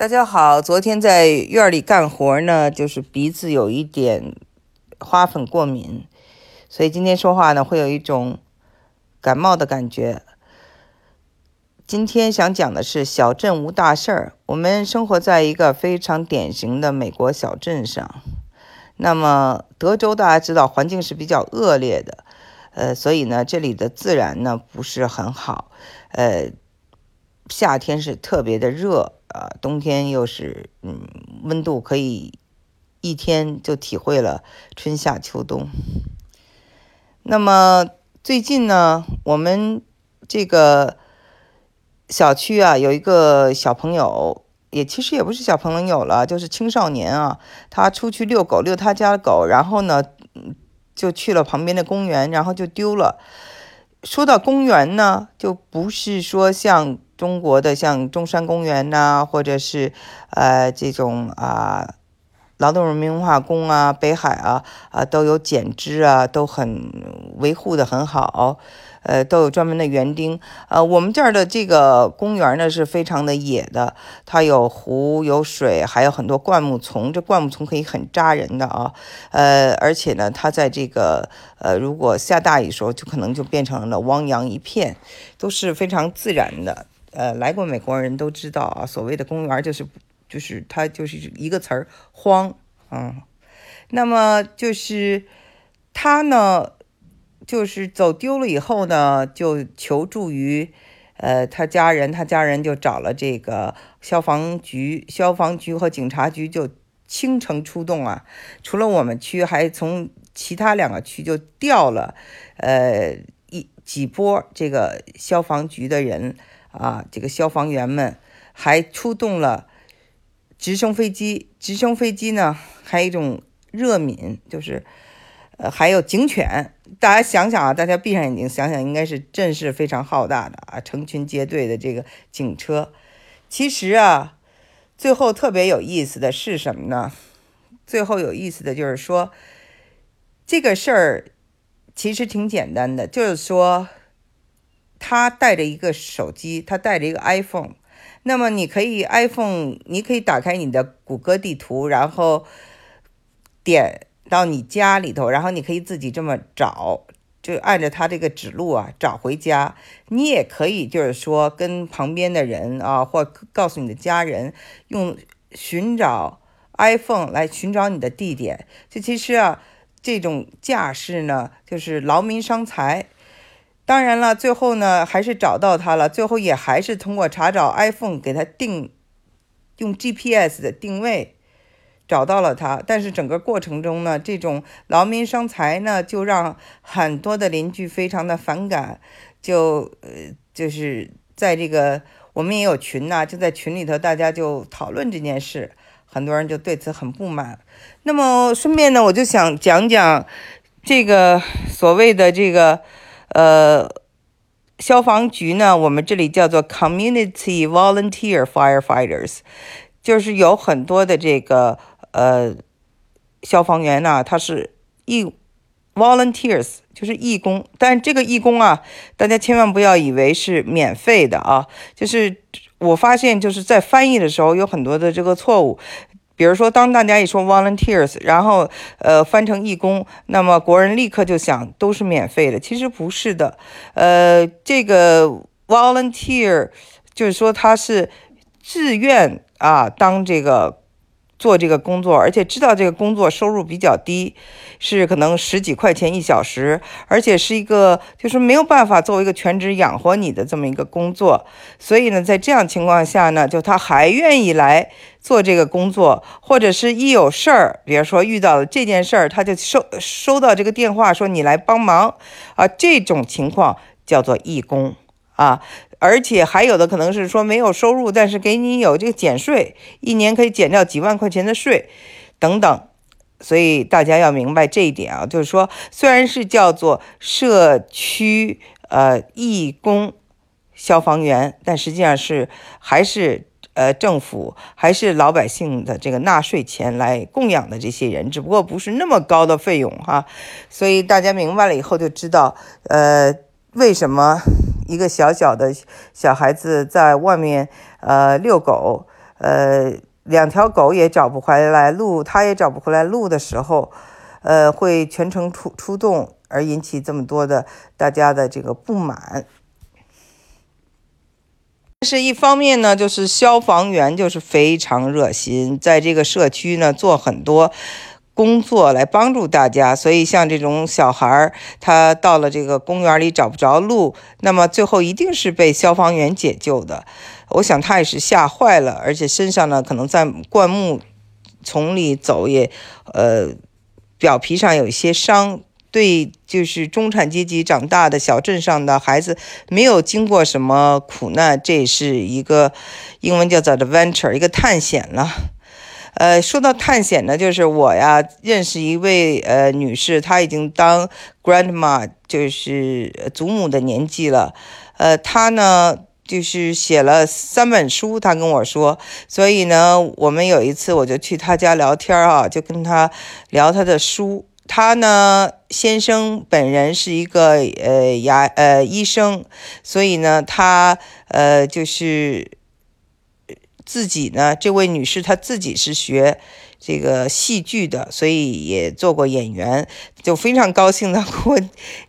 大家好，昨天在院里干活呢，就是鼻子有一点花粉过敏，所以今天说话呢会有一种感冒的感觉。今天想讲的是小镇无大事儿。我们生活在一个非常典型的美国小镇上。那么德州大家知道环境是比较恶劣的，呃，所以呢这里的自然呢不是很好，呃，夏天是特别的热。啊，冬天又是嗯，温度可以一天就体会了春夏秋冬。那么最近呢，我们这个小区啊，有一个小朋友，也其实也不是小朋友了，就是青少年啊，他出去遛狗，遛他家的狗，然后呢，就去了旁边的公园，然后就丢了。说到公园呢，就不是说像。中国的像中山公园呐，或者是呃这种啊劳动人民文化宫啊、北海啊啊都有剪枝啊，都很维护的很好，呃都有专门的园丁。呃，我们这儿的这个公园呢是非常的野的，它有湖有水，还有很多灌木丛。这灌木丛可以很扎人的啊，呃，而且呢，它在这个呃如果下大雨的时候，就可能就变成了汪洋一片，都是非常自然的。呃，来过美国人都知道啊，所谓的公园就是，就是它就是一个词儿，荒，嗯，那么就是他呢，就是走丢了以后呢，就求助于呃他家人，他家人就找了这个消防局，消防局和警察局就倾城出动啊，除了我们区，还从其他两个区就调了呃一几波这个消防局的人。啊，这个消防员们还出动了直升飞机，直升飞机呢还有一种热敏，就是呃还有警犬。大家想想啊，大家闭上眼睛想想，应该是阵势非常浩大的啊，成群结队的这个警车。其实啊，最后特别有意思的是什么呢？最后有意思的就是说，这个事儿其实挺简单的，就是说。他带着一个手机，他带着一个 iPhone，那么你可以 iPhone，你可以打开你的谷歌地图，然后点到你家里头，然后你可以自己这么找，就按照他这个指路啊找回家。你也可以就是说跟旁边的人啊，或告诉你的家人，用寻找 iPhone 来寻找你的地点。这其实啊，这种架势呢，就是劳民伤财。当然了，最后呢还是找到他了。最后也还是通过查找 iPhone 给他定，用 GPS 的定位找到了他。但是整个过程中呢，这种劳民伤财呢，就让很多的邻居非常的反感。就呃，就是在这个我们也有群呐，就在群里头大家就讨论这件事，很多人就对此很不满。那么顺便呢，我就想讲讲这个所谓的这个。呃，消防局呢，我们这里叫做 community volunteer firefighters，就是有很多的这个呃消防员呢，他是义 volunteers，就是义工。但这个义工啊，大家千万不要以为是免费的啊，就是我发现就是在翻译的时候有很多的这个错误。比如说，当大家一说 volunteers，然后呃翻成义工，那么国人立刻就想都是免费的，其实不是的。呃，这个 volunteer 就是说他是自愿啊当这个。做这个工作，而且知道这个工作收入比较低，是可能十几块钱一小时，而且是一个就是没有办法作为一个全职养活你的这么一个工作。所以呢，在这样情况下呢，就他还愿意来做这个工作，或者是一有事儿，比如说遇到这件事儿，他就收收到这个电话说你来帮忙啊，这种情况叫做义工啊。而且还有的可能是说没有收入，但是给你有这个减税，一年可以减掉几万块钱的税，等等。所以大家要明白这一点啊，就是说虽然是叫做社区呃义工消防员，但实际上是还是呃政府还是老百姓的这个纳税钱来供养的这些人，只不过不是那么高的费用哈。所以大家明白了以后就知道，呃，为什么。一个小小的小孩子在外面呃遛狗，呃，两条狗也找不回来路，他也找不回来路的时候，呃，会全程出出动，而引起这么多的大家的这个不满。是一方面呢，就是消防员就是非常热心，在这个社区呢做很多工作来帮助大家。所以像这种小孩儿，他到了这个公园里找不着路，那么最后一定是被消防员解救的。我想他也是吓坏了，而且身上呢可能在灌木丛里走也，呃，表皮上有一些伤。对，就是中产阶级长大的小镇上的孩子，没有经过什么苦难，这是一个英文叫做 adventure，一个探险了。呃，说到探险呢，就是我呀认识一位呃女士，她已经当 grandma，就是祖母的年纪了。呃，她呢就是写了三本书，她跟我说，所以呢，我们有一次我就去她家聊天啊，就跟她聊她的书。他呢，先生本人是一个呃牙呃医生，所以呢，他呃就是自己呢，这位女士她自己是学这个戏剧的，所以也做过演员，就非常高兴的给我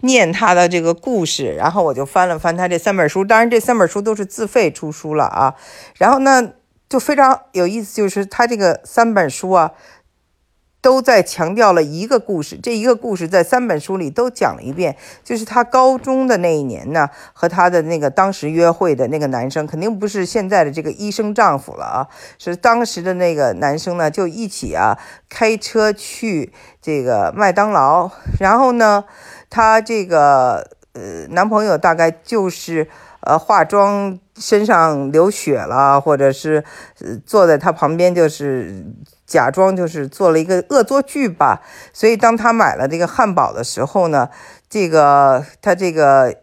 念她的这个故事，然后我就翻了翻她这三本书，当然这三本书都是自费出书了啊，然后呢，就非常有意思，就是她这个三本书啊。都在强调了一个故事，这一个故事在三本书里都讲了一遍，就是他高中的那一年呢，和他的那个当时约会的那个男生，肯定不是现在的这个医生丈夫了啊，是当时的那个男生呢，就一起啊开车去这个麦当劳，然后呢，他这个呃男朋友大概就是呃化妆身上流血了，或者是呃坐在他旁边就是。假装就是做了一个恶作剧吧，所以当他买了这个汉堡的时候呢，这个他这个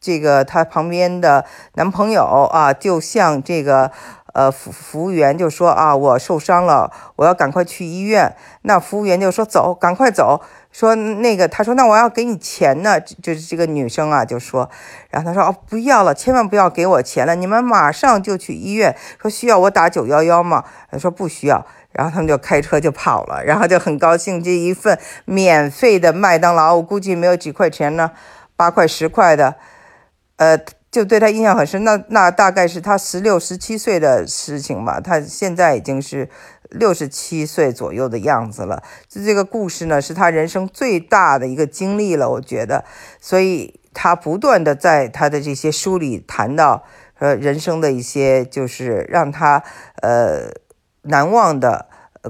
这个他旁边的男朋友啊，就向这个呃服服务员就说啊，我受伤了，我要赶快去医院。那服务员就说走，赶快走。说那个他说那我要给你钱呢，就是这个女生啊就说，然后他说哦不要了，千万不要给我钱了，你们马上就去医院。说需要我打九幺幺吗？他说不需要。然后他们就开车就跑了，然后就很高兴，这一份免费的麦当劳，我估计没有几块钱呢，八块十块的，呃，就对他印象很深。那那大概是他十六、十七岁的事情吧，他现在已经是六十七岁左右的样子了。就这个故事呢，是他人生最大的一个经历了，我觉得。所以他不断的在他的这些书里谈到，呃，人生的一些就是让他呃。难忘的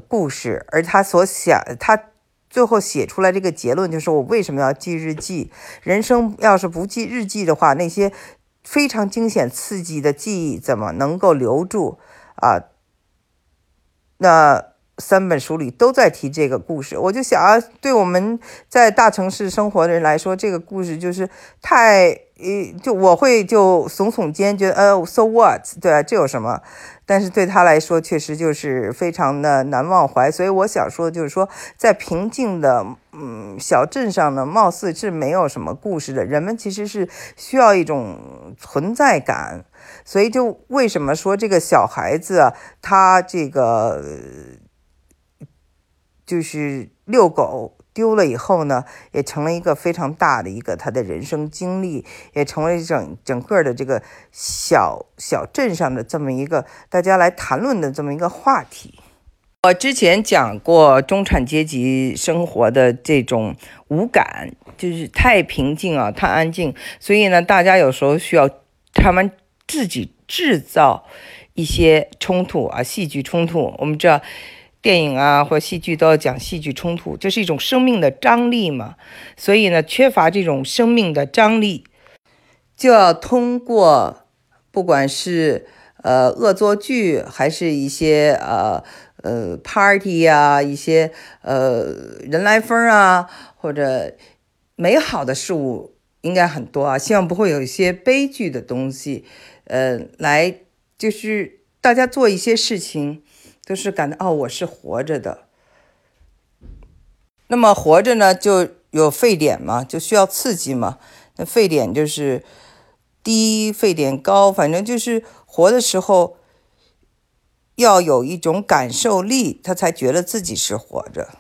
故事，而他所想，他最后写出来这个结论就是：我为什么要记日记？人生要是不记日记的话，那些非常惊险刺激的记忆怎么能够留住啊？那三本书里都在提这个故事，我就想啊，对我们在大城市生活的人来说，这个故事就是太……呃，就我会就耸耸肩，觉得呃，so what？对啊，这有什么？但是对他来说，确实就是非常的难忘怀。所以我想说，就是说，在平静的嗯小镇上呢，貌似是没有什么故事的。人们其实是需要一种存在感。所以就为什么说这个小孩子他这个就是遛狗。丢了以后呢，也成了一个非常大的一个他的人生经历，也成为整整个的这个小小镇上的这么一个大家来谈论的这么一个话题。我之前讲过中产阶级生活的这种无感，就是太平静啊，太安静，所以呢，大家有时候需要他们自己制造一些冲突啊，戏剧冲突。我们知道。电影啊，或戏剧都要讲戏剧冲突，这是一种生命的张力嘛。所以呢，缺乏这种生命的张力，就要通过不管是呃恶作剧，还是一些呃呃 party 啊，一些呃人来疯啊，或者美好的事物应该很多啊。希望不会有一些悲剧的东西，呃，来就是大家做一些事情。就是感到哦，我是活着的。那么活着呢，就有沸点嘛，就需要刺激嘛。那沸点就是低，沸点高，反正就是活的时候要有一种感受力，他才觉得自己是活着。